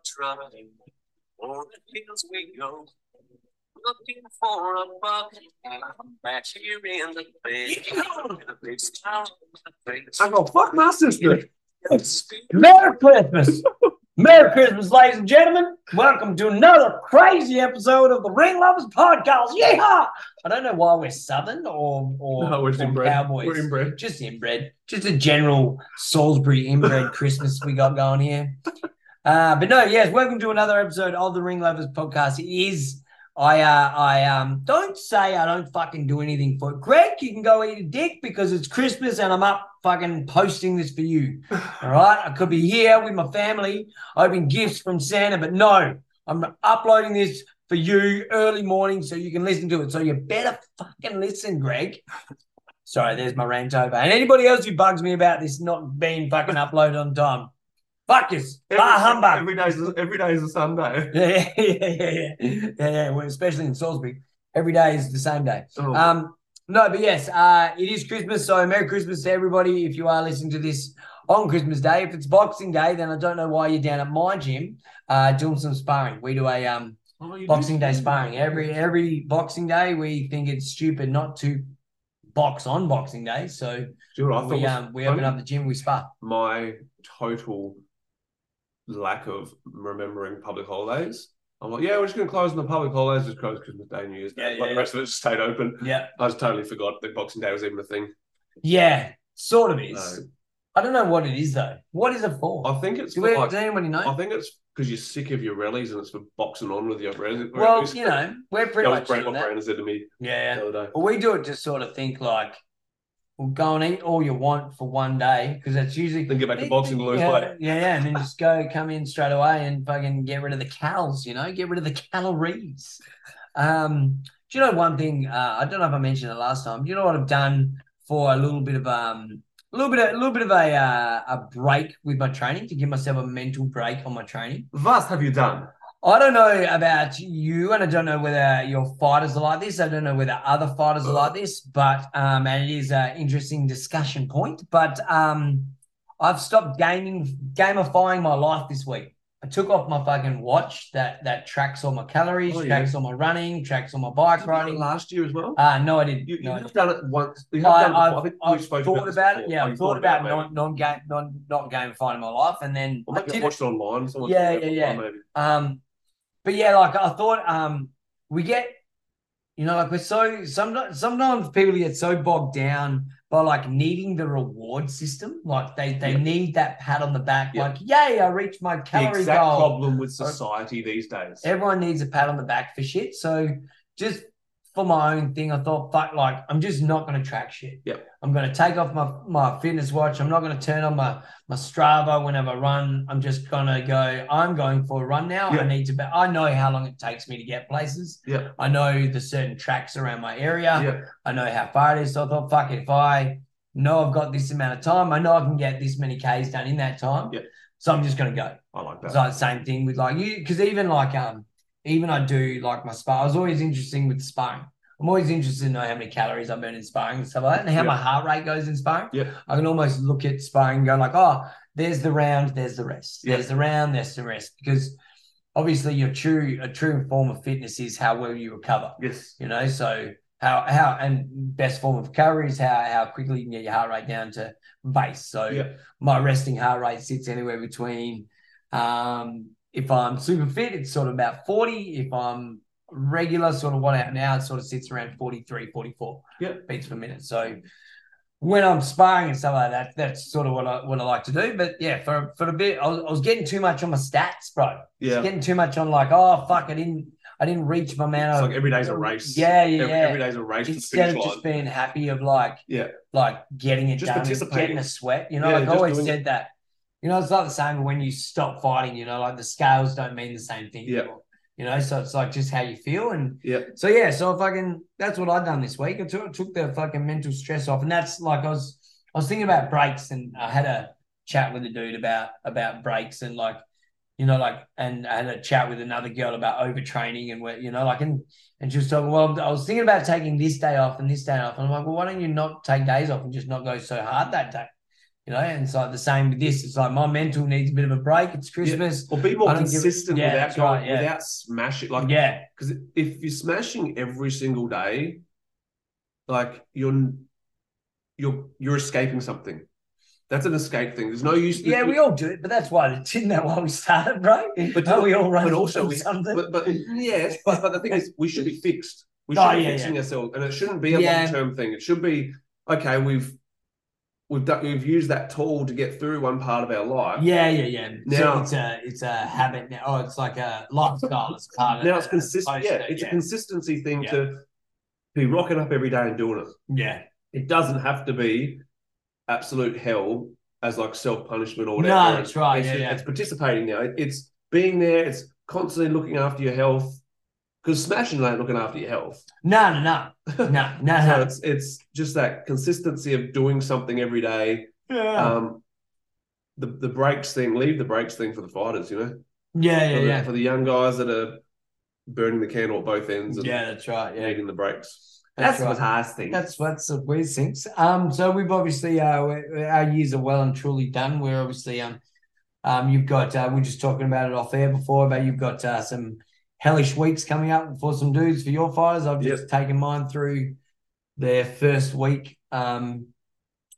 pickups running, over the hills we go, looking for a buck. I'm back here in the bed, with big smile on my face. I go, fuck my sister. Merry Christmas. Merry Christmas, ladies and gentlemen. Welcome to another crazy episode of the Ring Lovers Podcast. Yeehaw! I don't know why we're Southern or, or, No, we're just or inbred. Cowboys. We're inbred. Just inbred. Just a general Salisbury inbred Christmas we got going here. Uh, but no, yes, welcome to another episode of the Ring Lovers Podcast. It is. I uh, I um don't say I don't fucking do anything for it. Greg, you can go eat a dick because it's Christmas and I'm up fucking posting this for you. All right. I could be here with my family, opening gifts from Santa, but no, I'm uploading this for you early morning so you can listen to it. So you better fucking listen, Greg. Sorry, there's my rant over. And anybody else who bugs me about this not being fucking uploaded on time, fuck us. Bar humbug. Every day is every day is a Sunday. Yeah, yeah, yeah, yeah, yeah, yeah. Well, especially in Salisbury, every day is the same day. Oh. Um, no, but yes, uh, it is Christmas, so Merry Christmas to everybody. If you are listening to this on Christmas Day, if it's Boxing Day, then I don't know why you're down at my gym uh, doing some sparring. We do a um Oh, Boxing? Day sparring every every Boxing Day. We think it's stupid not to box on Boxing Day, so Do you know what I thought we um we open up the gym, we spar. my total lack of remembering public holidays. I'm like, yeah, we're just going to close on the public holidays, just close Christmas Day, New Year's Day. Yeah, Like yeah, the rest of it just stayed open. Yeah, I just totally forgot that Boxing Day was even a thing. yeah, sort of is. No. I don't know what it is though. What is it for? I think it's Do, for we, like, does anybody know? I think it's because you're sick of your rallies and it's for boxing on with your friends. Well, you know, we're that pretty was much what that. Brandon said to me Yeah. the other day. Well, we do it to sort of think like, we'll go and eat all you want for one day because that's usually Then get back to boxing lose yeah, weight. Yeah, yeah, and then just go come in straight away and fucking get rid of the calories, you know, get rid of the calories. Um, do you know one thing? Uh, I don't know if I mentioned it last time. Do you know what I've done for a little bit of um, a little bit, of, a little bit of a uh, a break with my training to give myself a mental break on my training. What have you done? I don't know about you, and I don't know whether your fighters are like this. I don't know whether other fighters are like this, but um, and it is an interesting discussion point. But um, I've stopped gaming, gamifying my life this week. I took off my fucking watch that that tracks all my calories, Oh, yeah. tracks all my running, tracks all my bike riding. last year as well. Uh, no, I didn't. You, you no, have didn't. done it once. You have I, done it I've, think I've thought this about it. Yeah, I've you thought about it, non non game non not gamifying my life, and then Or I maybe did I it watched it online. Yeah, yeah, yeah. Um, but yeah, like I thought, um, we get, you know, like we're so sometimes sometimes people get so bogged down by like needing the reward system, like they they Yeah. need that pat on the back, Yeah. like yay, I reached my The calorie exact goal. problem with society these days. Everyone needs a pat on the back for shit. So just for my own thing, I thought, fuck, like I'm just not gonna track shit. Yeah. I'm gonna take off my my fitness watch. I'm not gonna turn on my my Strava whenever I run. I'm just gonna go. I'm going for a run now. Yeah. I need to. Be, I know how long it takes me to get places. Yeah. I know the certain tracks around my area. Yeah. I know how far it is. So I thought, fuck. If I know I've got this amount of time, I know I can get this many Ks done in that time. Yeah. So I'm just gonna go. I like that. It's like the same thing with like you, because even like um, even I do like my spar. I was always interesting with sparring. I'm always interested to know how many calories I burn in sparring and stuff like that, and how Yeah. my heart rate goes in sparring. Yeah. I can almost look at sparring and go like, oh, there's the round, there's the rest, Yeah. there's the round, there's the rest, because obviously your true a true form of fitness is how well you recover. yes. You know, so how how and best form of recovery is how how quickly you can get your heart rate down to base. So Yeah. my resting heart rate sits anywhere between um if I'm super fit, it's sort of about 40. If I'm regular, sort of what out now, it sort of sits around 43, 44 Yeah. beats per minute. So when I'm sparring and stuff like that, that's sort of what I what I like to do. But yeah, for for a bit, I was, I was getting too much on my stats, bro. Yeah. getting too much on like, oh fuck, I didn't I didn't reach my amount It's of like every day's a race. Yeah, yeah, Every, yeah. every day's a race Instead of just being happy of like Yeah. like getting it Just done, participating. getting a sweat. You know, Yeah, like I always it. said that You know, it's like the same when you stop fighting. You know, like the scales don't mean the same thing. Yeah. anymore. You know, so it's like just how you feel, and Yeah. so yeah, so fucking that's what I've done this week. I took took the fucking mental stress off, and that's like I was I was thinking about breaks, and I had a chat with a dude about about breaks, and like you know, like and I had a chat with another girl about overtraining, and where you know, like and and she was talking. Well, I was thinking about taking this day off and this day off, and I'm like, well, why don't you not take days off and just not go so hard that day? You know, and it's like the same with this. It's like my mental needs a bit of a break. It's Christmas. Or be more don't give- consistent yeah, without going, right, yeah. without smashing. Like, Yeah, because if you're smashing every single day, like you're you're you're escaping something. That's an escape thing. There's no use. yeah, we all do it, but that's why didn't that why we started, right? But Don't we all run but also we something. But, but yes, but, but the thing is, we should be fixed. We oh, should Oh, be yeah, fixing yeah. ourselves, and it shouldn't be a Yeah. long term thing. It should be okay. We've we've done, we've used that tool to get through one part of our life. Yeah, yeah, yeah. Now- so it's a it's a habit now. Oh, it's like a lifestyle. It's part of Now it's consistent. Yeah, it's yeah. a consistency thing Yeah. to be rocking up every day and doing it. yeah. It doesn't have to be absolute hell as like self punishment or No, whatever. that's right, It's, yeah, yeah. it's participating now. It- It's being there. It's constantly looking after your health. Because smashing ain't looking after your health. No, no, no, no, no, So no. it's it's just that consistency of doing something every day. Yeah, Um, the the breaks thing, leave the breaks thing for the fighters. You know, yeah, yeah, for, the, yeah. for the young guys that are burning the candle at both ends and Yeah, that's right. Yeah, needing the breaks. That's That's, right. thing. That's that's the weird things. Um, so we've obviously uh our years are well and truly done. We're obviously um um you've got uh, we are just talking about it off air before, but you've got uh, some hellish weeks coming up for some dudes for your fighters. I've just taken mine through their first week um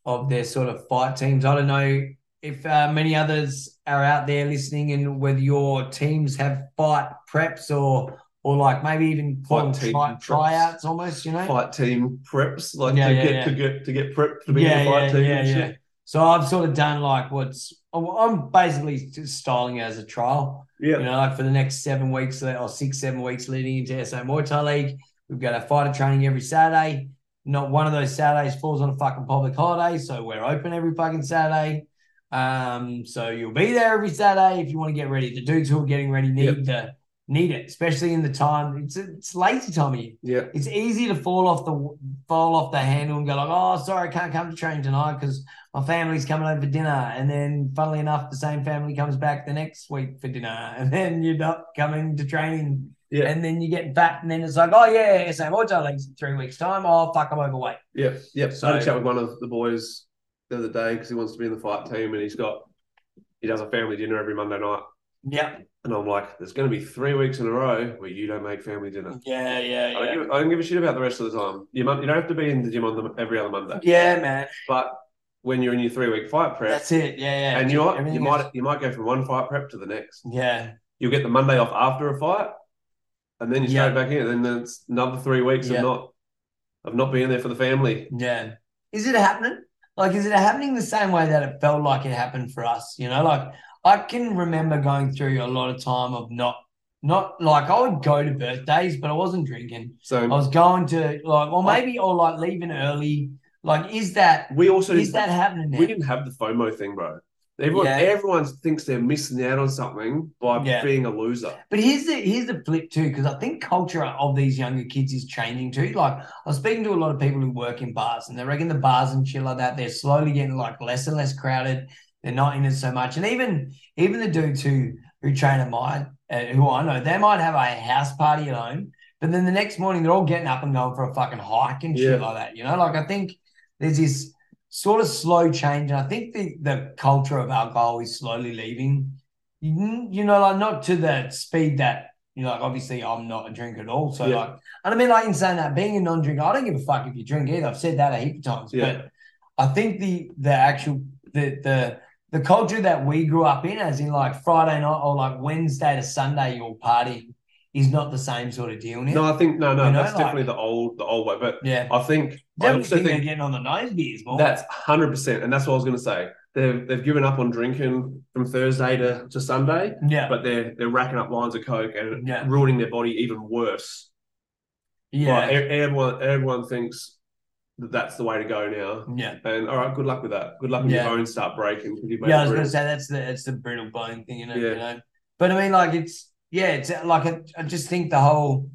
of their sort of fight teams. I don't know if uh, many others are out there listening and whether your teams have fight preps or or like maybe even Fight team try, preps. tryouts almost, you know? fight team preps, like Yeah, to yeah, get yeah. to get to get prepped to be in the fight yeah, team. yeah, and yeah. shit. So I've sort of done like what's I'm basically just styling it as a trial. Yeah. You know, like for the next seven weeks or six, seven weeks leading into SA Muay Thai League, we've got our fighter training every Saturday. Not one of those Saturdays falls on a fucking public holiday, so we're open every fucking Saturday. Um, so you'll be there every Saturday if you want to get ready. The dudes who are getting ready need the need it, especially in the time. It's it's lazy time of year Yeah. it's easy to fall off the fall off the handle and go like, oh, sorry, I can't come to training tonight because my family's coming over for dinner. And then, funnily enough, the same family comes back the next week for dinner, and then you're not coming to training. Yeah. And then you get fat, and then it's like, oh yeah, same auto leagues in three weeks time. Oh fuck, I'm overweight. Yeah, yeah. So, I had a chat with one of the boys the other day because he wants to be in the fight team, and he's got he does a family dinner every Monday night, Yeah, and I'm like, there's going to be three weeks in a row where you don't make family dinner. yeah, yeah, I, don't yeah. give, I don't give a shit about the rest of the time. You, you don't have to be in the gym on the, every other Monday, Yeah, man, but when you're in your three week fight prep, that's it. Yeah, yeah. and you might you might is- you might go from one fight prep to the next. yeah, You'll get the Monday off after a fight, and then you Yeah. straight back in, and then it's another three weeks Yeah. of not of not being there for the family. Yeah. Is it happening? Like, is it happening the same way that it felt like it happened for us? You know, like I can remember going through a lot of time of not, not like I would go to birthdays, but I wasn't drinking. So I was going to like, or maybe, or like leaving early. Like, is that we also is that happening now? we didn't have the FOMO thing, bro. Everyone, Yeah. everyone thinks they're missing out on something by Yeah. being a loser. But here's the here's the flip too, because I think culture of these younger kids is changing too. Like I was speaking to a lot of people who work in bars, and they reckon the bars and shit like that, they're slowly getting like less and less crowded. They're not in it so much, and even even the dudes who who train at mine, uh, who I know, they might have a house party at home, but then the next morning they're all getting up and going for a fucking hike and shit Yeah. like that. You know, like I think there's this sort of slow change, and I think the the culture of alcohol is slowly leaving you you know, like not to the speed that you know, like obviously I'm not a drinker at all. So Yeah. like, and I mean, like in saying that, being a non-drinker, I don't give a fuck if you drink either. I've said that a heap of times. Yeah. But I think the the actual the the the culture that we grew up in, as in like Friday night or like Wednesday to Sunday, you're partying, is not the same sort of deal now. No, I think no, no, You know, that's like- definitely the old, the old way. But yeah, I think I definitely also think they're think getting on the nose beers more. that's hundred percent, and that's what I was going to say. They've they've given up on drinking from Thursday to, to Sunday, yeah, but they're they're racking up lines of coke and Yeah. ruining their body even worse. yeah, Like, everyone everyone thinks that that's the way to go now. Yeah. And all right, good luck with that. Good luck when Yeah. your bones start breaking Yeah, I was gonna say that's the that's the brittle bone thing, you know. You Yeah. know, but I mean, like it's yeah, it's uh, like I, I just think the whole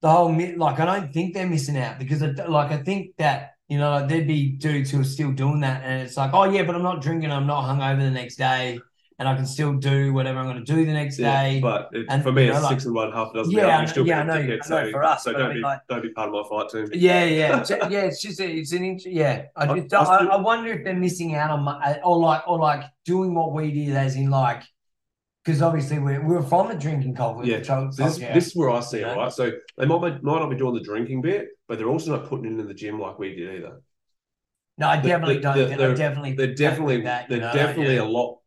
the whole like I don't think they're missing out because I, like I think that you know like, there'd be dudes who are still doing that, and it's like oh yeah, but I'm not drinking, I'm not hungover the next day, and I can still do whatever I'm going to do the next Yeah, day. but it, And, for me, you know, it's like- six and one, half a dozen. Yeah, out. I still yeah, I know, a I ticket, know so, for us, so don't be like- don't be part of my fight team. Yeah, yeah, yeah. It's just a, it's an int- yeah. I I- just I I, wonder if they're missing out on my, uh, or like or like doing what we did, as in like because obviously we're, we were from a drinking culture. Yeah. So this, yeah. this is where I see it, right? So they might, might not be doing the drinking bit, but they're also not putting it in the gym like we did either. no, I definitely the- don't. the- they're- I definitely They're definitely that. they're know, definitely yeah. a lot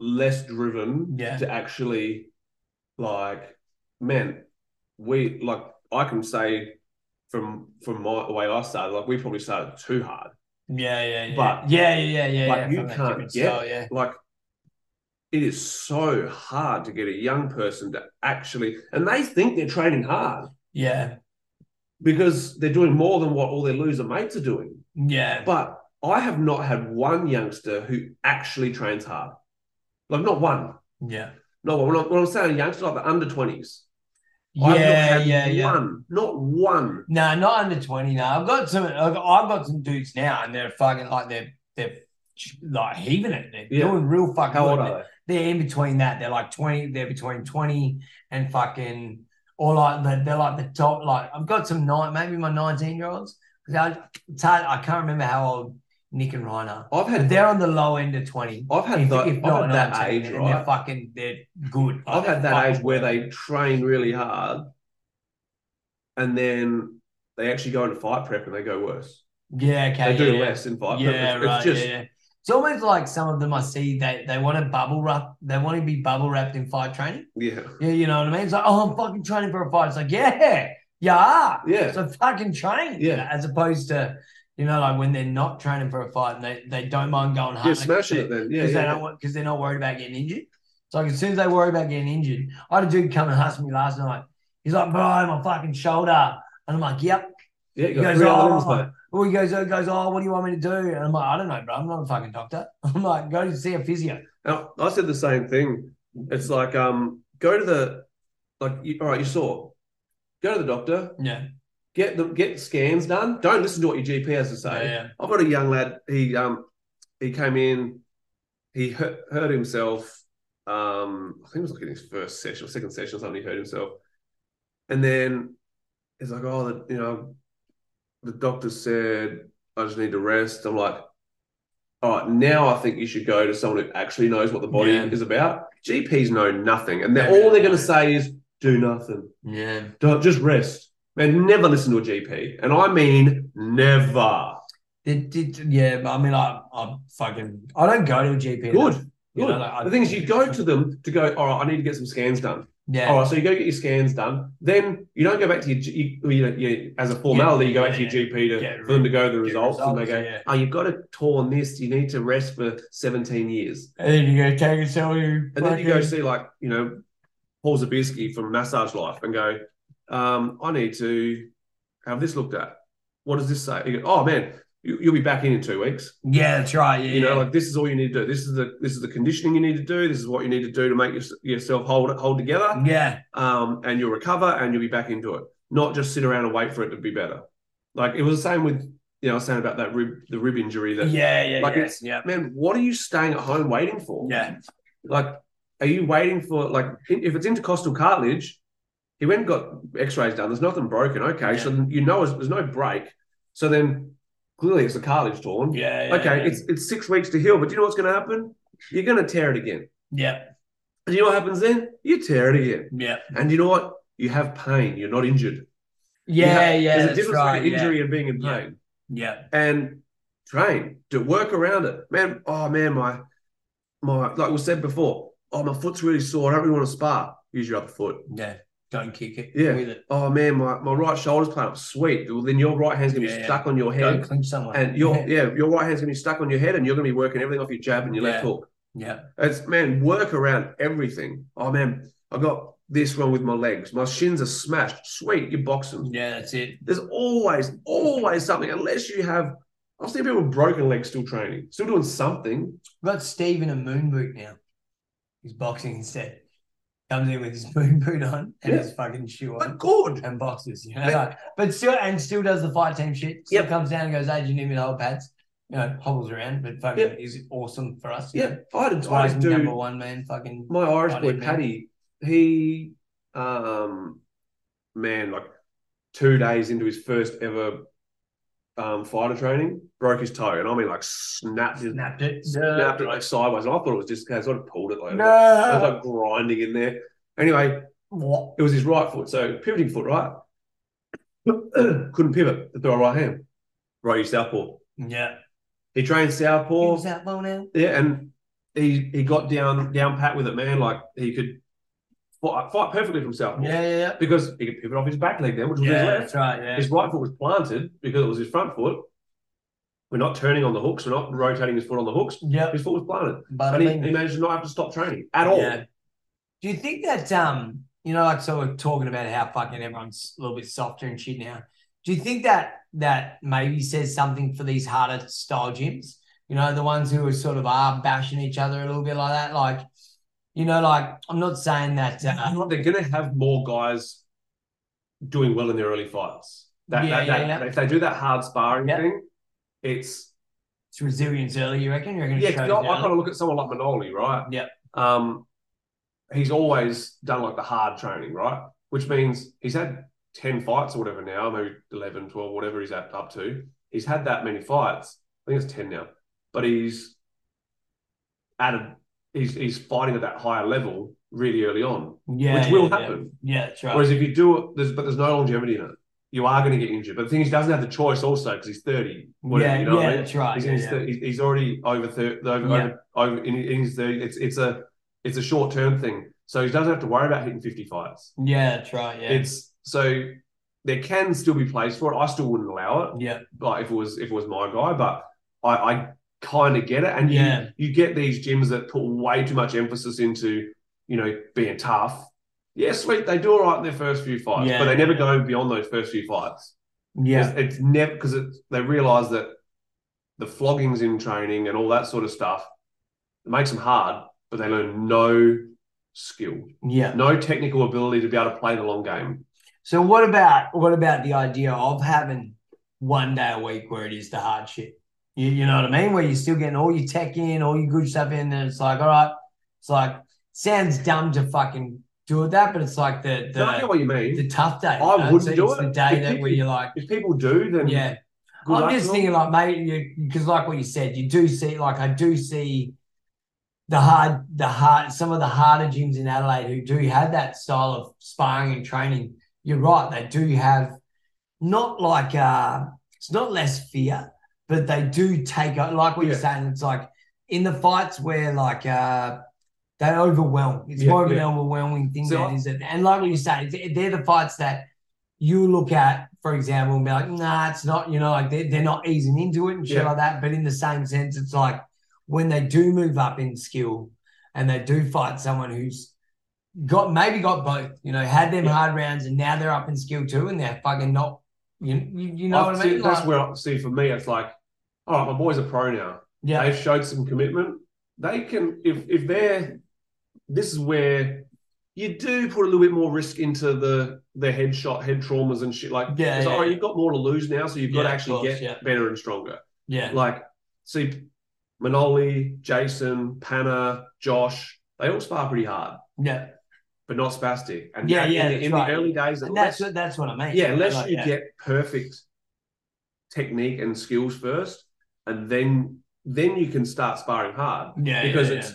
less driven Yeah. to actually like man, we like I can say from from my the way I started, like we probably started too hard. Yeah, yeah, yeah. But- yeah, yeah, yeah, yeah. but yeah, you can't get- style, yeah. like it is so hard to get a young person to actually and they think they're training hard Yeah, because they're doing more than what all their loser mates are doing. yeah, But I have not had one youngster who actually trains hard. Like not one. yeah. No, when I'm, when I'm saying youngster, like the under twenties. I've not Yeah, had yeah, yeah. one, not one. No, not under twenty. No, I've got some. I've got, some dudes now, and they're fucking like they're they're like heaving it. They're Yeah. doing real fucking. How old are They're in between that. They're like twenty. They're between twenty and fucking, or like the, they're like the top. Like I've got some nine, maybe my nineteen year olds. It's hard. I can't remember how old Nick and Ryan are. I've had they're on the low end of twenty. I've had If, that, if I've had that 19, age, and They're fucking. They're good. I've Like, had that age where they train really hard and then they actually go into fight prep and they go worse. Yeah, okay. they do yeah, less in fight Yeah, prep. It's, right. it's just yeah. It's almost like some of them I see they they want to bubble wrap. They want to be bubble wrapped in fight training. yeah. Yeah, you know what I mean. It's like, oh, I'm fucking training for a fight. It's like, yeah, yeah, Yeah. So fucking train. Yeah. As opposed to, you know, like when they're not training for a fight and they, they don't mind going hard. You're smashing it then. Yeah. because yeah. they don't want because they're not worried about getting injured. So like as soon as they worry about getting injured, I had a dude come and ask me last night. He's like, bro, my fucking shoulder. And I'm like, yep. Yeah, you He got goes, three other oh. Well, he goes, he goes, oh, what do you want me to do? And I'm like, I don't know, bro. I'm not a fucking doctor. I'm like, go to see a physio. Now, I said the same thing. It's like um, go to the like. You, all right, you saw. Go to the doctor. Yeah. Get the get scans done. Don't listen to what your GP has to say. Yeah, yeah. I've got a young lad. He um he came in. He hurt, hurt himself. Um, I think it was like in his first session or second session or something. He hurt himself, and then he's like, "Oh, the, you know, the doctor said I just need to rest." I'm like, "All right, now I think you should go to someone who actually knows what the body Yeah. is about." GPs know nothing, and they're all they're going to say is, "Do nothing." Yeah. Don't just rest. Man, never listen to a GP. And I mean never. Did, did, yeah, I mean, I, I fucking, I don't go to a GP. Good. enough. You Good. know, like, I- the thing is, you go to them to go, all right, I need to get some scans done. Yeah. All right, so you go get your scans done. Then you don't go back to your, you, you know, you, as a formality, you go back to your GP to, Get for them to go the get results, and they go, yeah. oh, you've got a torn this, you need to rest for 17 years. And then you go take a selfie. And then you go see, like, you know, Paul Zabisky from Massage Life and go, um, I need to have this looked at. What does this say? You go, oh, man, you, you'll be back in in two weeks. Yeah, that's right. Yeah. you know yeah. like this is all you need to do this is the this is the conditioning you need to do this is what you need to do to make your, yourself hold hold together yeah. um and you'll recover and you'll be back into it not just sit around and wait for it to be better like it was the same with you know I was saying about that rib the rib injury that Yeah. Yeah. like yeah. yeah. man what are you staying at home waiting for Yeah. like are you waiting for like if it's intercostal cartilage he went and got x-rays done there's nothing broken okay so you know there's no break so then clearly it's a cartilage torn Yeah. yeah, Okay, yeah. it's it's six weeks to heal, but do you know what's going to happen? You're going to tear it again. yeah. And you know what happens then? You tear it again. Yeah. And you know what? You have pain. You're not injured. Yeah. have- yeah. There's a That's difference right. between injury yeah. and being in pain. Yeah. And train to work around it. Man, oh man, my my like we said before. Oh, my foot's really sore. I don't really want to spar. Use your other foot. Yeah. Don't kick it. Yeah. With it. Oh man, my, my right shoulder's playing up. Sweet. Well, then your right hand's gonna be Yeah, yeah. stuck on your head. Go clinch someone. And your yeah, your right hand's gonna be stuck on your head, and you're gonna be working everything off your jab and your left hook. yeah. It's man, work around everything. Oh man, I got this wrong with my legs. My shins are smashed. Sweet, you're boxing. Yeah, that's it. There's always, always something. Unless you have, I've seen people with broken legs still training, still doing something. Got Steve in a moon boot now. He's boxing instead. Comes in with his moon boot on and Yeah. his fucking shoe on. But good. and boxes, you know. Yeah. like- but still, and still does the fight team shit. Still Yep. comes down and goes, "Hey, do you need me to hold pads?" You know, hobbles around, but fucking Yep. is awesome for us. Yeah, know. I had, That's a, why I he's had a number one man. Fucking my Irish boy man. Paddy. He, um, man, like two days into his first ever um, fighter training, broke his toe, and I mean like snapped his snapped it. snapped it like sideways, and I thought it was just I sort of pulled it like, No. it was like grinding in there. Anyway, What? it was his right foot, so pivoting foot, right? Couldn't pivot to throw a right hand, right southpaw. Yeah. He trained southpaw. Who's that ball now? Yeah, and he he got down down pat with it, man. Like he could fight, fight perfectly from southpaw Yeah, yeah, yeah. because he could pivot off his back leg then, which was Yeah, his left. that's right. Yeah. His right foot was planted because it was his front foot. We're not turning on the hooks. We're not rotating his foot on the hooks. Yeah, His foot was planted, But and I he, he managed to not have to stop training at all. Yeah. Do you think that um, you know, like so we're talking about how fucking everyone's a little bit softer and shit now. Do you think that that maybe says something for these harder style gyms? You know, the ones who are sort of are bashing each other a little bit like that. Like, you know, like I'm not saying that uh, They're going to have more guys doing well in their early fights. That, Yeah, that, yeah, that- yeah. If they do that hard sparring Yeah. thing, it's it's resilience early, you reckon? You reckon it yeah. I, kind of look at someone like Manoli, right? Yeah. Um, he's always done like the hard training, right? Which means he's had 10 fights or whatever now, maybe 11, 12, whatever he's at up to. He's had that many fights. I think it's 10 now. But he's added, he's, he's fighting at that higher level really early on. yeah, which will happen. Yeah, yeah that's right. Whereas if you do it, there's, but there's no longevity in it. You are going to get injured. But the thing is, he doesn't have the choice also because he's 30. Whatever, yeah, you know yeah, I mean? that's right. He's, yeah, yeah. he's- he's already over 30, over, Yeah. over, over in, in his 30. It's, it's a, it's a short term thing. So he doesn't have to worry about hitting 50 fights. Yeah, that's right. Yeah. It's so there can still be place for it. I still wouldn't allow it, yeah. like if it was if it was my guy, but I, I kind of get it. And Yeah. you you get these gyms that put way too much emphasis into you know being tough. Yeah, sweet. They do all right in their first few fights, Yeah, but they never yeah. go beyond those first few fights. Yeah. It's, it's never because they realize that the floggings in training and all that sort of stuff it makes them hard, but they learn no skill, Yeah. no technical ability to be able to play the long game. So what about what about the idea of having one day a week where it is the hard shit? You, you know what I mean? Where you're still getting all your tech in, all your good stuff in, and it's like, all right, it's like sounds dumb to fucking do it that, but it's like the No, I the, what you mean. the tough day. I you know? wouldn't do it's it. the day If that people- where you're like, if people do, then yeah. I'm just thinking like, mate, because like what you said, you do see like I do see the hard, the hard, some of the harder gyms in Adelaide who do have that style of sparring and training. You're right, they do have not like uh it's not less fear, but they do take like what you're saying. It's like in the fights where like uh they overwhelm. It's Yeah, more of an overwhelming thing So than I- is it. And like what you say, they're the fights that you look at, for example, and be like, nah, it's not, you know, like they're, they're not easing into it and shit Yeah. like that. But in the same sense, it's like when they do move up in skill and they do fight someone who's got maybe got both, you know, had them Yeah. hard rounds and now they're up in skill too and they're fucking not, you, you, you know I what I see- mean? That's Like, where I see for me, it's like, all right, my boys are pro now. yeah, They've showed some commitment. They can, if if they're, this is where you do put a little bit more risk into the the headshot, head traumas and shit. Like, Yeah, like, yeah, right, you've got more to lose now, so you've got Yeah, to actually course, get yeah. better and stronger. yeah, Like, see, Manoli, Jason, Panna, Josh, they all spar pretty hard, yeah. But not spastic. And Yeah, in yeah, the, in right. the early days, And unless- that's what that's what I mean. yeah, unless Like, you yeah. get perfect technique and skills first, and then then you can start sparring hard yeah, because yeah, it's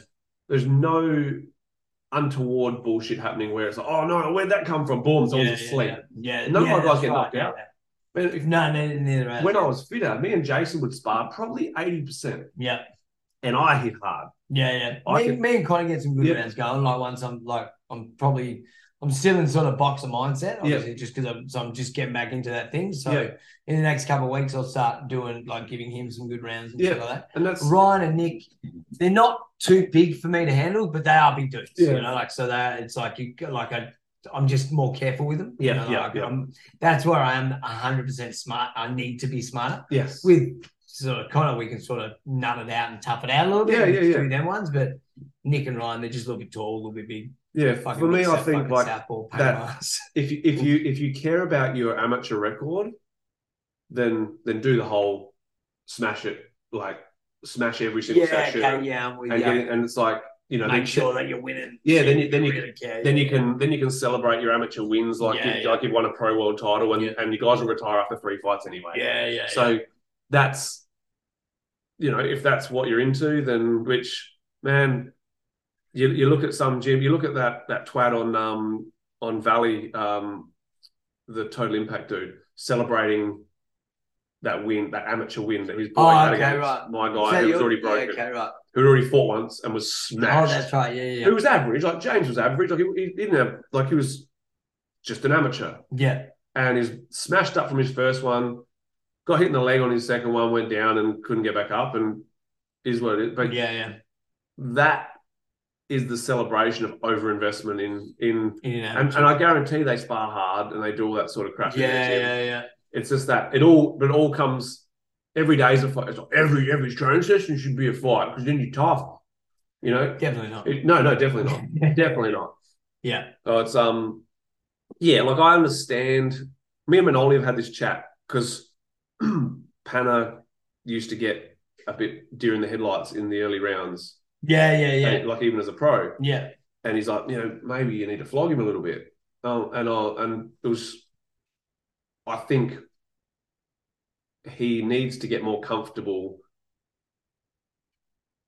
there's no untoward bullshit happening where it's like, oh no, where'd that come from? Boom, yeah, someone's yeah, asleep. Yeah, yeah. None of my guys get right, knocked yeah, out. Man, if, yeah. No, neither, neither. when. I was fitter, me and Jason would spar probably eighty percent, yeah. and I hit hard. Yeah, yeah. I Me, me and Connie get some good Yeah. rounds going. Like once I'm like I'm probably I'm still in sort of boxer mindset, obviously, just because I'm so I'm just getting back into that thing. So Yeah. in the next couple of weeks, I'll start doing like giving him some good rounds and Yeah. shit like that. and that's Ryan and Nick, they're not too big for me to handle, but they are big dudes. Yeah. You know, like so that it's like you like I I'm just more careful with them. you Yeah, know, yeah, like, yeah. That's where I am 100 percent smart. I need to be smarter yes. with sort of Connor. We can sort of nut it out and tough it out a little bit. Yeah, yeah, yeah. Do them ones, but Nick and Ryan, they're just a little bit tall, a little bit big. Yeah, for me, I think like southpaw that- in my ass. if you if you if you care about your amateur record, then then do the whole smash it like smash every single Yeah, session okay, yeah, I'm with and you. get and it's like you know Make sure that you're winning. Yeah, then you- then you- really care. then you can then you can celebrate your amateur wins like Yeah, you, yeah. like you've won a pro world title and, Yeah. and you guys will retire after three fights anyway. Yeah, yeah. So that's you know if that's what you're into, then which man, you you look at some gym, you look at that that twat on um on Valley, um the Total Impact dude celebrating that win, that amateur win that his boy Oh, had okay, against right. my So guy who was you're- already broken, okay, right. who already fought once and was smashed. Oh, that's right. Yeah, yeah, Who was average, like James was average, like he, he didn't have, like he was just an amateur yeah. and he's smashed up from his first one, got hit in the leg on his second one, went down and couldn't get back up, and is what it is. But Yeah, yeah. that is the celebration of overinvestment in in In and and, I guarantee they spar hard and they do all that sort of crap. yeah, yeah, yeah. It's just that it all, but it all comes every day is a fight. It's like every every training session should be a fight because then you're tough. You know, Definitely not. It- no, no, definitely not, definitely not. yeah. Oh, it's um, yeah. Like I understand. Me and Manoli have had this chat because Panna used to get a bit deer in the headlights in the early rounds, Yeah, yeah, yeah. and, like even as a pro. Yeah. And he's like, you know, maybe you need to flog him a little bit. Um, and I and it was, I think he needs to get more comfortable,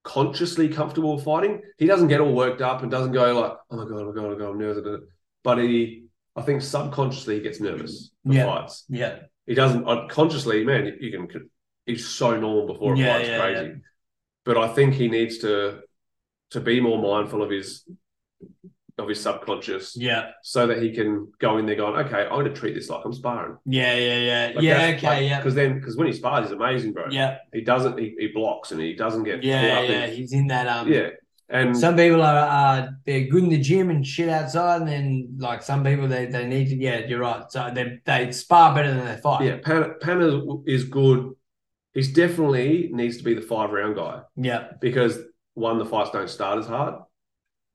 consciously comfortable fighting. He doesn't get all worked up and doesn't go like, oh my god, oh my god, oh my god, I'm nervous. But he, I think subconsciously he gets nervous for Yeah. fights. Yeah. He doesn't uh, consciously, man. You can, he's so normal before a Yeah, fight's yeah, crazy. But I think he needs to to be more mindful of his of his subconscious Yeah. so that he can go in there going, okay, I'm going to treat this like I'm sparring. Yeah, yeah, yeah. yeah, okay, yeah. Because then, because when he spars, he's amazing, bro. Yeah. He doesn't, he, he blocks and he doesn't get Yeah, up yeah. in. He's in that um Yeah. And some people are uh they're good in the gym and shit outside, and then like some people they, they need to yeah, you're right. So they they spar better than they fight. yeah, Pan, Pan is good. He's definitely needs to be the five round guy Yeah. because one, the fights don't start as hard,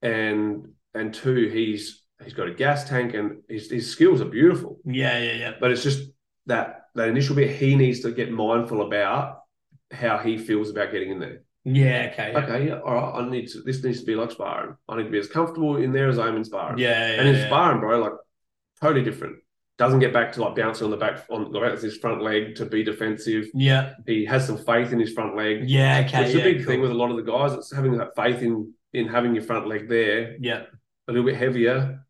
and and two, he's he's got a gas tank and his his skills are beautiful. Yeah, yeah, yeah. But it's just that that initial bit he needs to get mindful about how he feels about getting in there. Yeah, okay. Yeah. Okay, yeah, all right. I need to. This needs to be like sparring. I need to be as comfortable in there as I am in sparring. Yeah, yeah, and in yeah. sparring, bro, like totally different. Doesn't get back to like bouncing on the back on like his front leg to be defensive. Yeah, He has some faith in his front leg. yeah, okay. is yeah, a big cool. thing with a lot of the guys. It's having that faith in in having your front leg there Yeah, a little bit heavier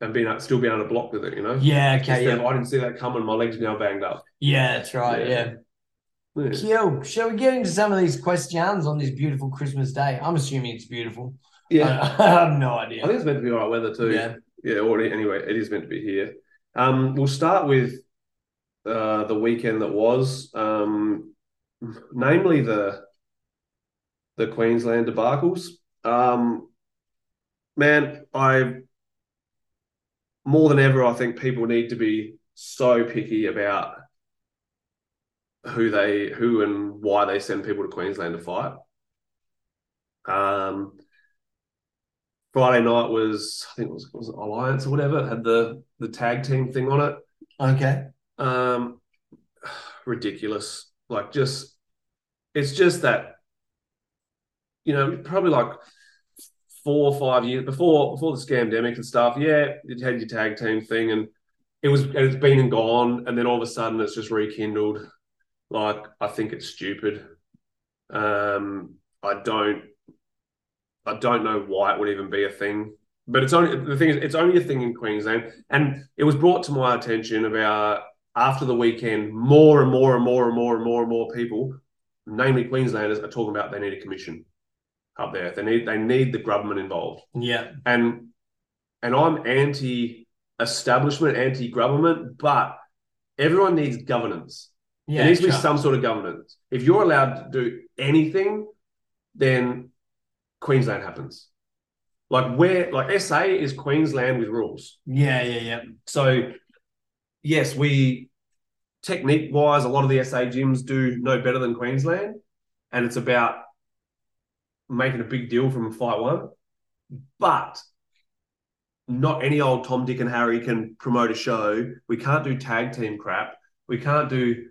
and being still being able to block with it. You know. yeah, okay. Yeah, I didn't see that coming. My legs now banged up. yeah, that's right. Yeah. Yeah. Yeah. Cool. Shall we get into some of these questions on this beautiful Christmas day? I'm assuming it's beautiful. Yeah. I, I have no idea. I think it's meant to be all right weather too. Yeah. Yeah, already. Anyway, it is meant to be here. Um, we'll start with uh, the weekend that was, um, namely the the Queensland debacles. Um, man, I more than ever, I think people need to be so picky about who they, who and why they send people to Queensland to fight. Um, Friday night was I think it was, was it Alliance or whatever it had the the tag team thing on it. Okay. Um, ridiculous. Like just it's just that you know probably like four or five years before before the scamdemic and stuff. Yeah, it had your tag team thing and it was it's been and gone and then all of a sudden it's just rekindled. Like I think it's stupid. Um, I don't I don't know why it would even be a thing. But it's only the thing is it's only a thing in Queensland. And it was brought to my attention about after the weekend, more and more and more and more and more and more people, namely Queenslanders, are talking about they need a commission up there. They need they need the government involved. Yeah. And and I'm anti-establishment, anti-government, but everyone needs governance. there needs to be sure. some sort of governance. If you're allowed to do anything, then Queensland happens. Like where, like SA is Queensland with rules. Yeah, yeah, yeah. So, yes, we technique wise, a lot of the SA gyms do no better than Queensland, and it's about making a big deal from fight one. But not any old Tom, Dick, and Harry can promote a show. We can't do tag team crap. We can't do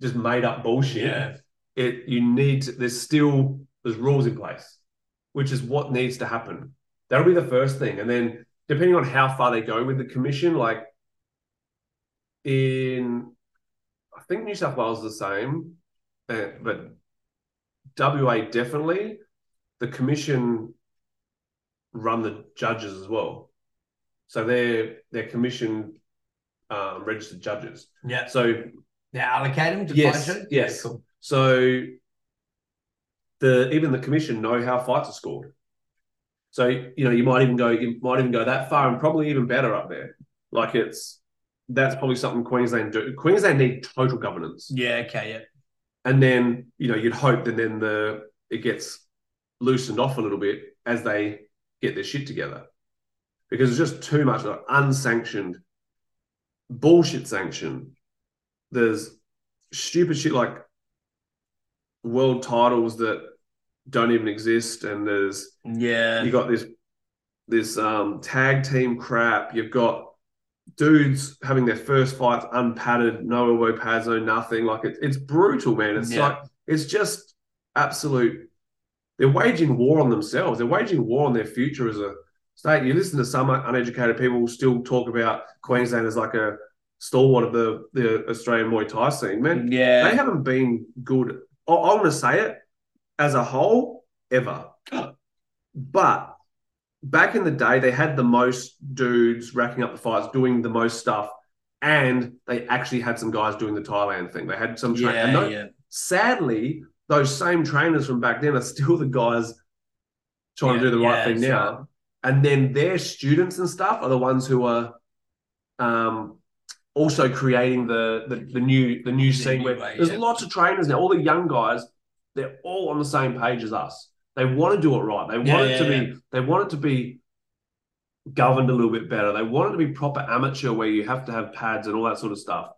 just made up bullshit. Yeah. It you need to, there's still there's rules in place, which is what needs to happen. That'll be the first thing, and then depending on how far they go with the commission, like in I think New South Wales is the same, but WA definitely. The commission run the judges as well, so they're they're commission um, registered judges. Yeah. So They allocate them to Yes, shows? yes. Yeah, cool. so the even the commission know how fights are scored. So you know you might even go you might even go that far and probably even better up there. Like it's that's probably something Queensland do. Queensland need total governance, Yeah, okay, yeah. and then you know you'd hope that then the it gets loosened off a little bit as they get their shit together, because it's just too much like, unsanctioned bullshit sanction. There's stupid shit like world titles that don't even exist, and there's Yeah. you got this this um tag team crap. You've got dudes having their first fights unpadded, no elbow pads, no nothing. Like it, it's brutal, man. It's Yeah. like it's just absolute. They're waging war on themselves. They're waging war on their future as a state. You listen to some uneducated people still talk about Queensland as like a stalwart of the the Australian Muay Thai scene, man. Yeah. They haven't been good. I, I'm going to say it as a whole ever. But back in the day, they had the most dudes racking up the fights, doing the most stuff, and they actually had some guys doing the Thailand thing. They had some. Tra- yeah, tho- yeah. Sadly, those same trainers from back then are still the guys trying to do the right thing so- now. And then their students and stuff are the ones who are um, also creating the, the the new the new The scene new where way, there's yeah. lots of trainers now. All the young guys, they're all on the same page as us. They want to do it right. They want Yeah, it to yeah, be. They want it to be governed a little bit better. They want it to be proper amateur, where you have to have pads and all that sort of stuff.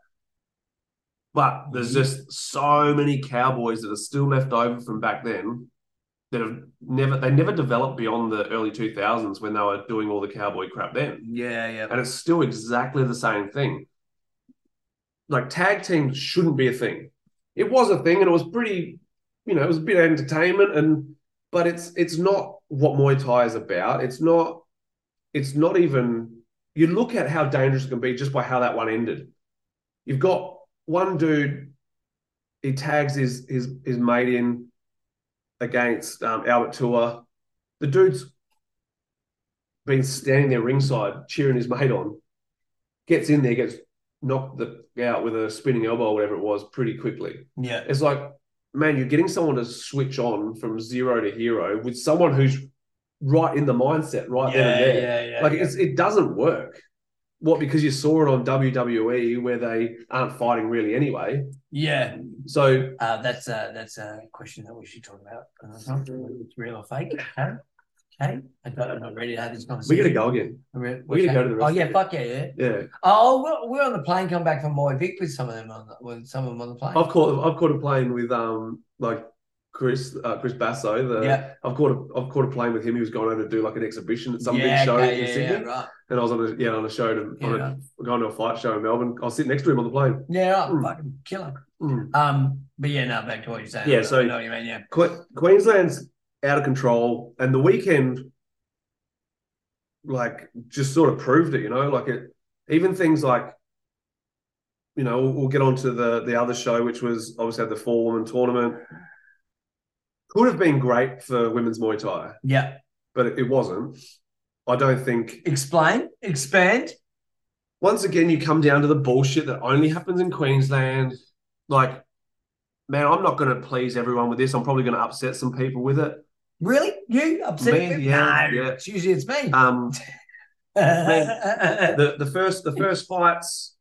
But there's Mm-hmm. just so many cowboys that are still left over from back then that have never they never developed beyond the early 2000s when they were doing all the cowboy crap then Yeah, yeah. and it's still exactly the same thing. Like tag teams shouldn't be a thing. It was a thing, and it was pretty, you know, it was a bit of entertainment, and but it's it's not what Muay Thai is about. It's not. It's not even. You look at how dangerous it can be just by how that one ended. You've got one dude. He tags his his his mate in against um, Albert Tour. The dude's been standing there ringside cheering his mate on, gets in there, gets knocked the, out with a spinning elbow or whatever it was pretty quickly. Yeah. It's like, man, you're getting someone to switch on from zero to hero with someone who's right in the mindset right then and Yeah, there. yeah, yeah. like yeah. It's, it doesn't work. What because you saw it on WWE where they aren't fighting really anyway. yeah. So Uh, that's a, that's a question that we should talk about. Uh, it's real or fake? Okay. Okay. I don't, I'm not ready to have this conversation. we got to go again. We're, we gotta go to the Oh yeah, fuck yeah, yeah. Yeah, Oh, we're, we're on the plane. Come back from Moy Vic with some of them on the, with some of them on the plane. I've caught I've caught a plane with um like Chris uh, Chris Basso. The yeah, I've caught a I've caught a plane with him. He was going over to do like an exhibition at some yeah, big show okay, in yeah, Sydney, yeah, right. and I was on a yeah on a show to Yeah, on right. going to a fight show in Melbourne. I was sitting next to him on the plane. yeah, right. Mm. fucking killer. Mm. Um, but yeah, no, back to what you're saying. Yeah, I so- know what you mean. Yeah, Que- Queensland's out of control, and the weekend, like, just sort of proved it. You know, like it. Even things like, you know, we'll, we'll get on to the the other show, which was obviously had the four woman tournament. Could have been great for women's Muay Thai, yeah. but it, it wasn't. I don't think. Explain, expand. Once again, you come down to the bullshit that only happens in Queensland. Like, man, I'm not going to please everyone with this. I'm probably going to upset some people with it. Really, you upset Me, me? yeah, no, yeah. it's usually it's me. Um, the the first the first fights,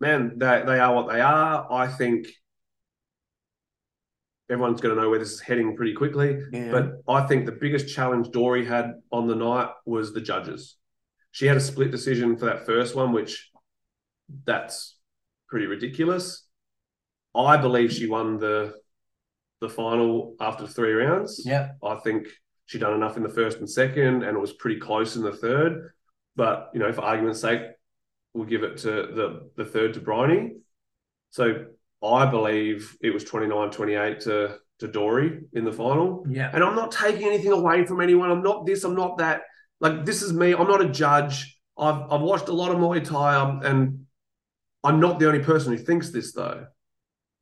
man, they they are what they are. I think everyone's going to know where this is heading pretty quickly. Yeah. But I think the biggest challenge Dory had on the night was the judges. She had a split decision for that first one, which that's pretty ridiculous. I believe she won the the final after three rounds. yeah, I think she done enough in the first and second, and it was pretty close in the third. But you know, for argument's sake, we'll give it to the the third to Bryony. So I believe it was 29-28 to to Dory in the final. yeah, And I'm not taking anything away from anyone. I'm not this. I'm not that. Like this is me. I'm not a judge. I've I've watched a lot of Muay Thai, um, and I'm not the only person who thinks this though.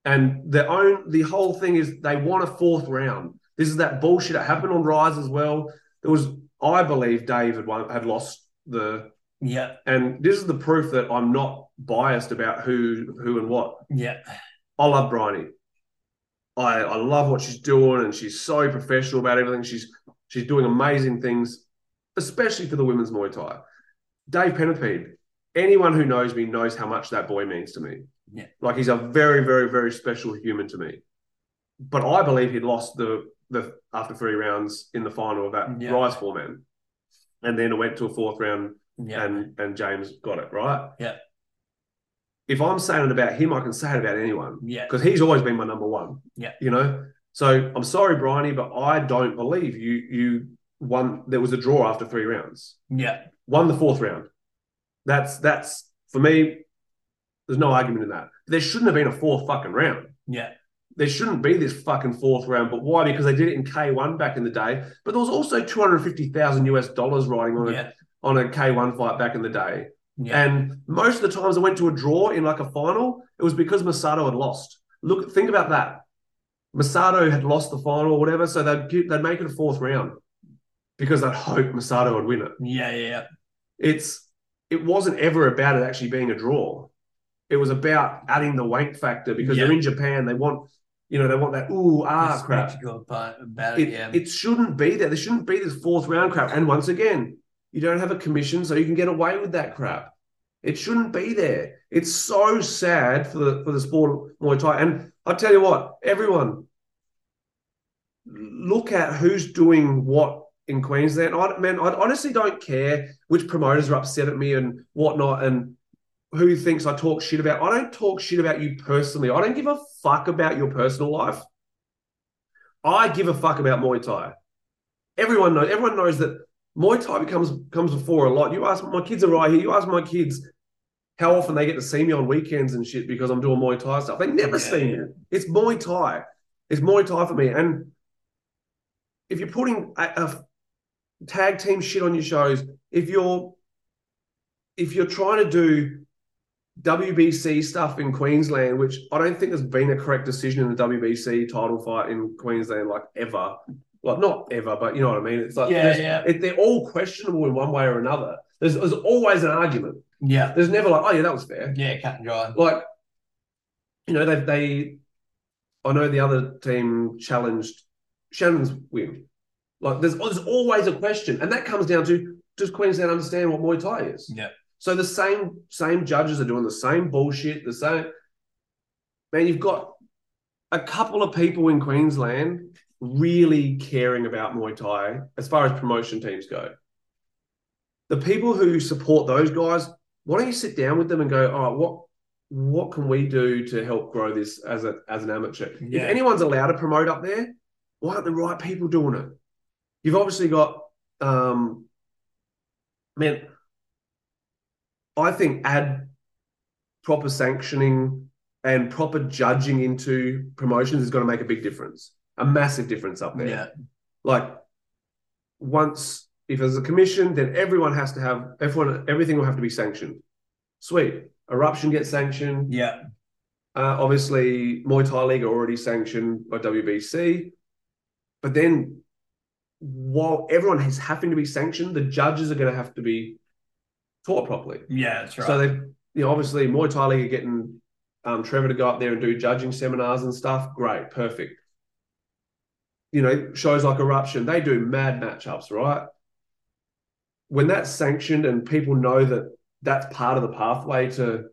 And the own the whole thing is they want a fourth round. This is that bullshit. It happened on Rise as well. There was, I believe, Dave had had lost the, yeah, and this is the proof that I'm not biased about who who and what. yeah, I love Bryony. I I love what she's doing, and she's so professional about everything. She's she's doing amazing things, especially for the women's Muay Thai. Dave Penapede, anyone who knows me knows how much that boy means to me. Yeah. like he's a very very very special human to me. But I believe he'd lost the the after three rounds in the final of that Yeah. Rise four man, and then it went to a fourth round yeah, and and James got it right. Yeah. If I'm saying it about him, I can say it about anyone yeah, because he's always been my number one. Yeah. You know. So I'm sorry, Bryony, but I don't believe you. You won. There was a draw after three rounds. yeah, Won the fourth round. That's that's for me. There's no argument in that. There shouldn't have been a fourth fucking round. yeah, There shouldn't be this fucking fourth round. But why? Because they did it in K1 back in the day. But there was also 250,000 US dollars riding on yeah, a on a K1 fight back in the day. yeah, And most of the times I went to a draw in like a final, it was because Masato had lost. Look, think about that. Masato had lost the final or whatever, so they'd they'd make it a fourth round because they'd hope Masato would win it. yeah, yeah, It's it wasn't ever about it actually being a draw. It was about adding the wank factor because Yeah. they're in Japan. They want, you know, they want that ooh ah The crap. part about it, It, yeah, it shouldn't be there. There shouldn't be this fourth round crap. And once again, you don't have a commission, so you can get away with that crap. It shouldn't be there. It's so sad for the for the sport of Muay Thai. And I tell you what, everyone, look at who's doing what in Queensland. I man, I honestly don't care which promoters are upset at me and whatnot, and who thinks I talk shit about. I don't talk shit about you personally. I don't give a fuck about your personal life. I give a fuck about Muay Thai. Everyone knows. Everyone knows that Muay Thai becomes comes before a lot. You ask my kids are right here. You ask my kids how often they get to see me on weekends and shit because I'm doing Muay Thai stuff. They never Yeah, see yeah. me. It's Muay Thai. It's Muay Thai for me. And if you're putting a, a tag team shit on your shows, if you're if you're trying to do WBC stuff in Queensland, which I don't think has been a correct decision in the WBC title fight in Queensland, like ever. Well, not ever, but you know what I mean. It's like Yeah, yeah. It, they're all questionable in one way or another. There's, there's always an argument. yeah, There's never like, oh yeah, that was fair. yeah, cut and dry. Like, you know, they they. I know the other team challenged Shannon's win. Like, there's there's always a question, and that comes down to does Queensland understand what Muay Thai is? Yeah. So the same same judges are doing the same bullshit. The same man. You've got a couple of people in Queensland really caring about Muay Thai as far as promotion teams go. The people who support those guys, why don't you sit down with them and go, all right, what what can we do to help grow this as a as an amateur? Yeah. If anyone's allowed to promote up there, why aren't the right people doing it? You've obviously got um man, I think add proper sanctioning and proper judging into promotions is going to make a big difference, a massive difference up there. Yeah, Like once if there's a commission, then everyone has to have everyone everything will have to be sanctioned. Sweet. Eruption gets sanctioned. yeah, Uh, obviously, Muay Thai League are already sanctioned by WBC. But then, while everyone is having to be sanctioned, the judges are going to have to be taught properly. yeah, that's right. So they, you know, obviously Muay Thai League are getting um, Trevor to go up there and do judging seminars and stuff. Great, perfect. You know, shows like Eruption, they do mad matchups, right? when that's sanctioned and people know that that's part of the pathway to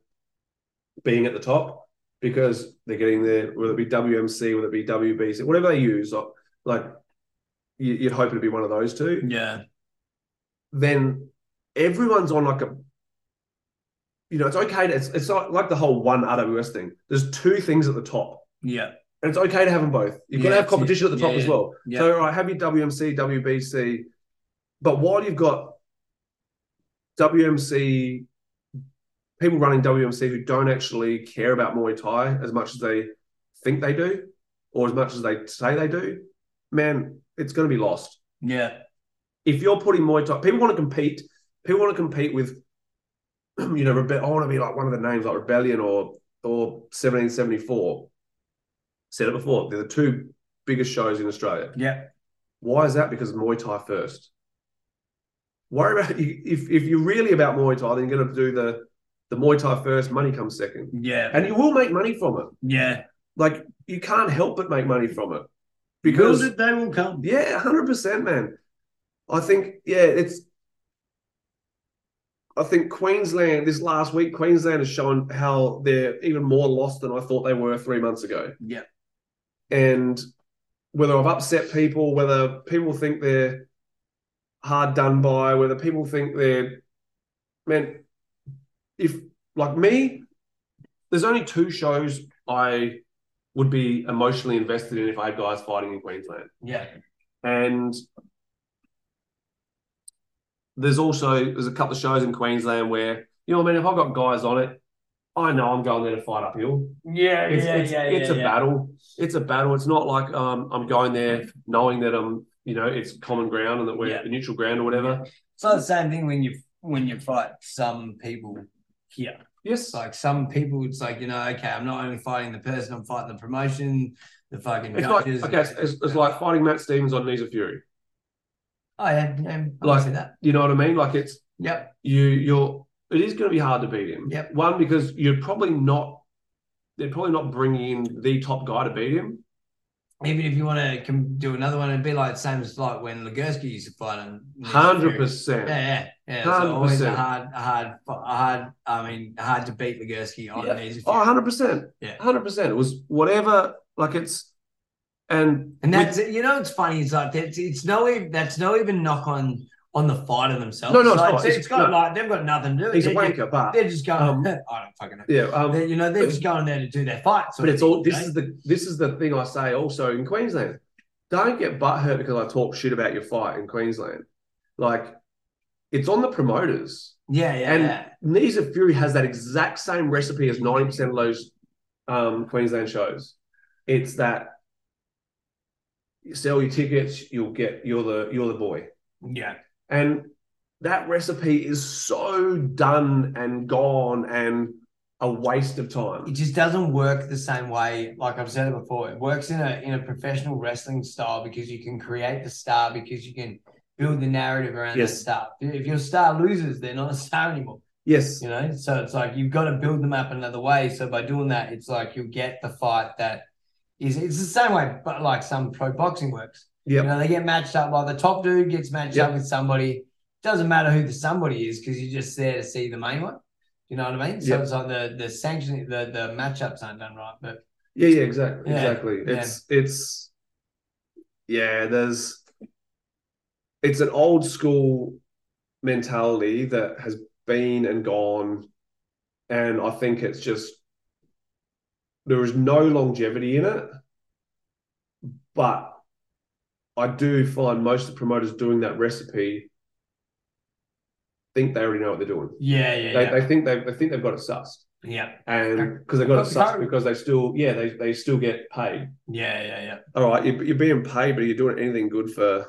being at the top because they're getting there, whether it be WMC, whether it be WBC, whatever they use, like, like you, you'd hope it'd be one of those two. Yeah. Then everyone's on like a, you know, it's okay. To, it's it's not like the whole one RWS thing. There's two things at the top. Yeah. And it's okay to have them both. You've got to have competition at the top yeah, as well. yeah. So, right, have your WMC, WBC, but while you've got WMC people running WMC who don't actually care about Muay Thai as much as they think they do, or as much as they say they do, man, it's going to be lost. Yeah. If you're putting Muay Thai, people want to compete. People want to compete with, you know, Rebe- I want to be like one of the names like Rebellion or or 1774. Said it before. They're the two biggest shows in Australia. Yeah. Why is that? Because Muay Thai first. Worry about if if you're really about Muay Thai, then you're going to do the the Muay Thai first. Money comes second, Yeah. and you will make money from it. yeah. Like you can't help but make money from it Because because they will come. yeah, hundred percent, man. I think yeah, it's. I think Queensland this last week, Queensland has shown how they're even more lost than I thought they were three months ago. Yeah. and whether I've upset people, whether people think they're hard done by, whether people think they're man, if like me, there's only two shows I would be emotionally invested in if I had guys fighting in Queensland. Yeah. And there's also there's a couple of shows in Queensland where, you know, I mean, if I've got guys on it, I know I'm going there to fight uphill. Yeah. It's, yeah. it's, yeah. it's yeah, a yeah. battle. It's a battle. It's not like um, I'm going there knowing that I'm, you know, it's common ground and that we're Yeah. neutral ground or whatever. It's not the same thing when you when you fight some people here. Yes. Like some people, it's like you know, okay, I'm not only fighting the person, I'm fighting the promotion, the fucking It's like okay, it's, it's, it's like fighting Matt Stevens on Knees of Fury. Oh yeah, yeah I Like- like see that. You know what I mean? Like it's Yep. you you're it is going to be hard to beat him. Yep. One because you're probably not they're probably not bringing in the top guy to beat him. Even if you want to do another one, it'd be like the same as like when Ligursky used to fight him. Hundred Yeah, percent. yeah, yeah. Always a 100%. hard, a hard, a hard. I mean, hard to beat Ligursky on Yeah. these. Oh, 100 percent. Yeah. hundred percent. It was whatever. Like it's and And with- that's you know, it's funny. It's like it's, it's no, that's no even knock on on the fighter themselves. No, no, it's like, not. it's It's- got no. like they've got nothing to do. he's a They're- wanker, but They're just going. Um, I don't fucking know. yeah. Um, you know, they're just going there to do their fight. sort But it's all this you is the this is the thing I say also in Queensland. Don't get butthurt because I talk shit about your fight in Queensland. Like it's on the promoters. yeah, yeah, and yeah. Knees of Fury has that exact same recipe as 90% of those um, Queensland shows. It's that you sell your tickets, you'll get you're the you're the boy. yeah. And that recipe is so done and gone and a waste of time. It just doesn't work the same way. Like I've said it before, it works in a in a professional wrestling style because you can create the star because you can build the narrative around Yes. the star. If your star loses, they're not a star anymore. Yes. You know, so it's like you've got to build them up another way. So by doing that, it's like you'll get the fight that is. It's the same way, but like some pro boxing works. Yeah. You know, they get matched up. Like the top dude gets matched Yep. up with somebody. Doesn't matter who the somebody is because you're just there to see the main one. You know what I mean? So Yep. it's like the the sanction, the the matchups aren't done right. But Yeah, yeah, exactly. Yeah, Exactly. yeah. It's it's yeah, there's it's an old school mentality that has been and gone. And I think it's just there is no longevity in it. But I do find most of the promoters doing that recipe think they already know what they're doing. yeah, yeah, They, yeah, they think they they think they've got it sussed. yeah, And because they've got it sussed because they still yeah, they, they still get paid. yeah, yeah, yeah. All right, you're, you're being paid, but you're doing anything good for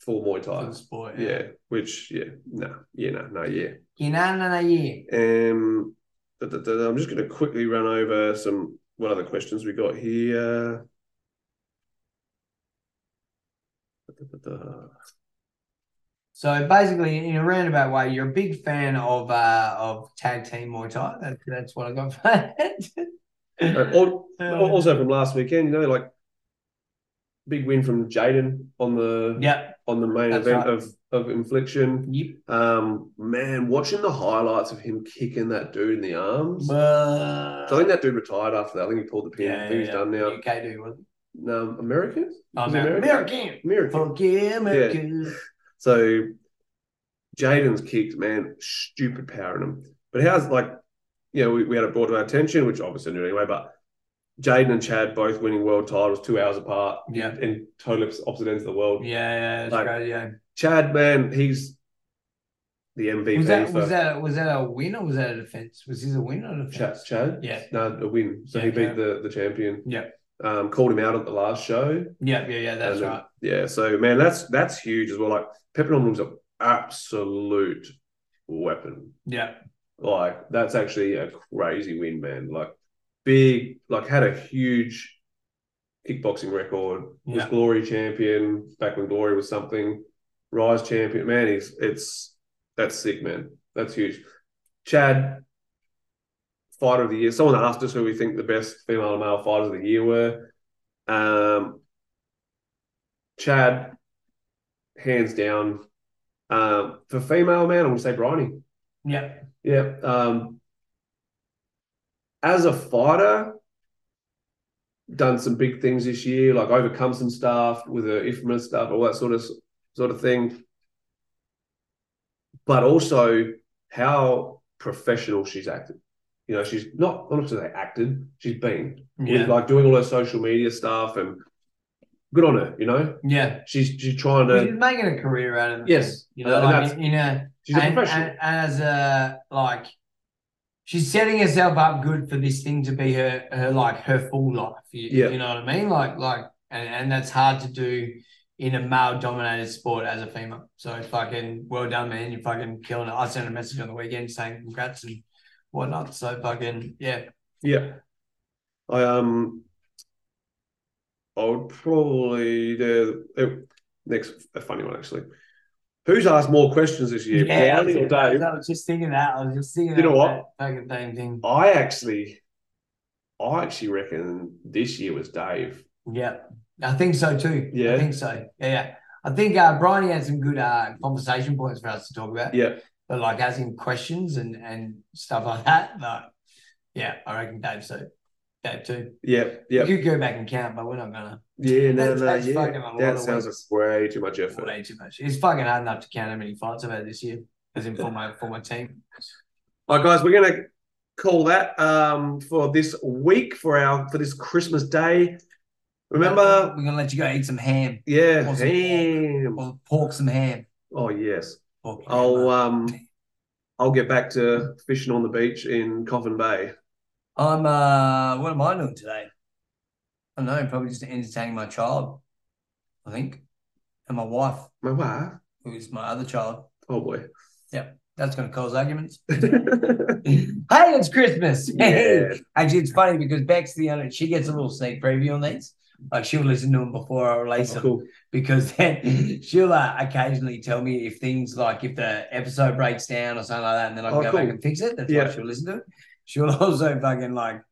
for Muay For Thai. the sport. Yeah, which yeah, no, yeah, no, no, yeah. You know, no, no, yeah. Um, I'm just going to quickly run over some what other questions we got here. So basically, in a roundabout way, you're a big fan of uh of tag team Muay Thai. That, that's what I got for that. Uh, also from last weekend, you know, like big win from Jaden on the Yep. On the main That's event right. of of infliction. Yep. Um, man, watching the highlights of him kicking that dude in the arms. But, So I think that dude retired after that. I think he pulled the pin. I think he's done now. UK do wasn't Um, American? Oh, he American. American. American. Fuck yeah, So Jaden's kicks, man, stupid power in him. But how's like, you know, we, we had it brought to our attention, which obviously knew anyway, but Jaden and Chad both winning world titles two hours apart Yeah. in total opposite ends of the world. Yeah, yeah, Like, great. Yeah. Chad, man, he's the MVP Was that for was that was that a win or was that a defense? Was his a win or a Chad. defense? Chad? Yeah. No, a win. So Yeah, he beat okay. the, the champion. Yeah. Um, called him out at the last show. Yeah, yeah, yeah. That's then- right. Yeah, so man, that's that's huge as well. Like Pepper Room's an absolute weapon. Yeah, Like that's actually a crazy win, man. Like big, like had a huge kickboxing record. Was Glory champion back when Glory was something. Rise champion, man. He's it's that's sick, man. That's huge. Chad, fighter of the year. Someone asked us who we think the best female and male fighters of the year were. Um, Chad, hands down. Um, for female man, I'm gonna say Bryony. yeah, Yeah. Um, as a fighter, done some big things this year, like overcome some stuff with the IFMA stuff, all that sort of sort of thing. But also how professional she's acted. You know, she's not I'm not to say acted, she's been yeah, with like doing all her social media stuff and good on her, you know. yeah. She's she's trying to She's making a career out of it. Yes. you know, And like you know, she's a and, professional. and as a like, she's setting herself up good for this thing to be her her like her full life. You, Yeah. you know what I mean? Like like, and and that's hard to do in a male dominated sport as a female. So fucking well done, man. You're fucking killing it. I sent a message on the weekend saying congrats and whatnot. So fucking yeah. Yeah. I um I would probably the uh, next a funny one actually. Who's asked more questions this year? Yeah, I was, Dave? I was just thinking that. I was just thinking You know what? fucking same thing. I actually I actually reckon this year was Dave. Yeah, I think so too. Yeah. I think so. Yeah, yeah. I think uh, Brian had some good uh, conversation points for us to talk about. Yeah. But like as in questions and and stuff like that. Like, yeah, I reckon Dave so. Dave too. Yeah, yeah. You could go back and count, but we're not gonna. Yeah, no, That's- no, that's yeah. That sounds like way too much effort. Way too much. It's fucking hard enough to count how many fights I've had this year, as in for my for my team. All right, guys, we're gonna call that um for this week for our for this Christmas day. Remember, we're gonna let you go eat some ham yeah, Awesome. ham. or pork some ham. Oh yes. Pork I'll uh, um I'll get back to fishing on the beach in Coffin Bay. I'm uh what am I doing today? I don't know, probably just entertaining my child, I think. And my wife, My wife. who is my other child. Oh boy. Yep. That's gonna cause arguments. yeah. hey, it's Christmas. Hey. Actually, it's funny because Beck's the only she gets a little sneak preview on these. Like she'll listen to them before I release them Cool. because then she'll uh, occasionally tell me if things like if the episode breaks down or something like that, and then I can Oh, go cool. back and fix it. That's Yeah. why she'll listen to it. She'll also fucking like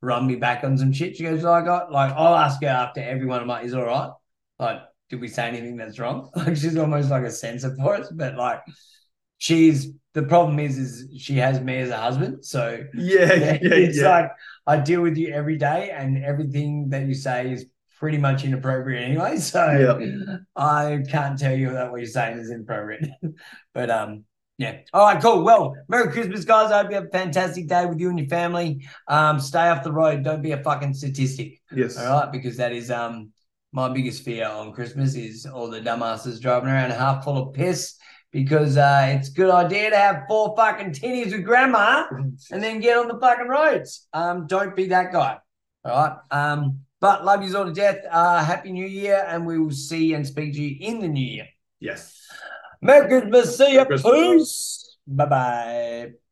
run me back on some shit. She goes, "I got like I'll ask her after every one of my is all right. Like, did we say anything that's wrong? Like she's almost like a censor for us, but like she's the problem is is she has me as a husband, so Yeah, yeah, yeah. it's like I deal with you every day, and everything that you say is pretty much inappropriate anyway. So I can't tell you that what you're saying is inappropriate. but um, yeah. All right, cool. Well, Merry Christmas, guys. I hope you have a fantastic day with you and your family. Um, stay off the road. Don't be a fucking statistic. yes. All right, because that is um my biggest fear on Christmas is all the dumbasses driving around half full of piss. Because uh, it's a good idea to have four fucking tinnies with grandma and then get on the fucking roads. Um, don't be that guy. All right. Um, but love you all to death. Uh, happy New Year, and we will see and speak to you in the new year. Yes. Merry Christmas. See Christmas. Peace. Bye bye.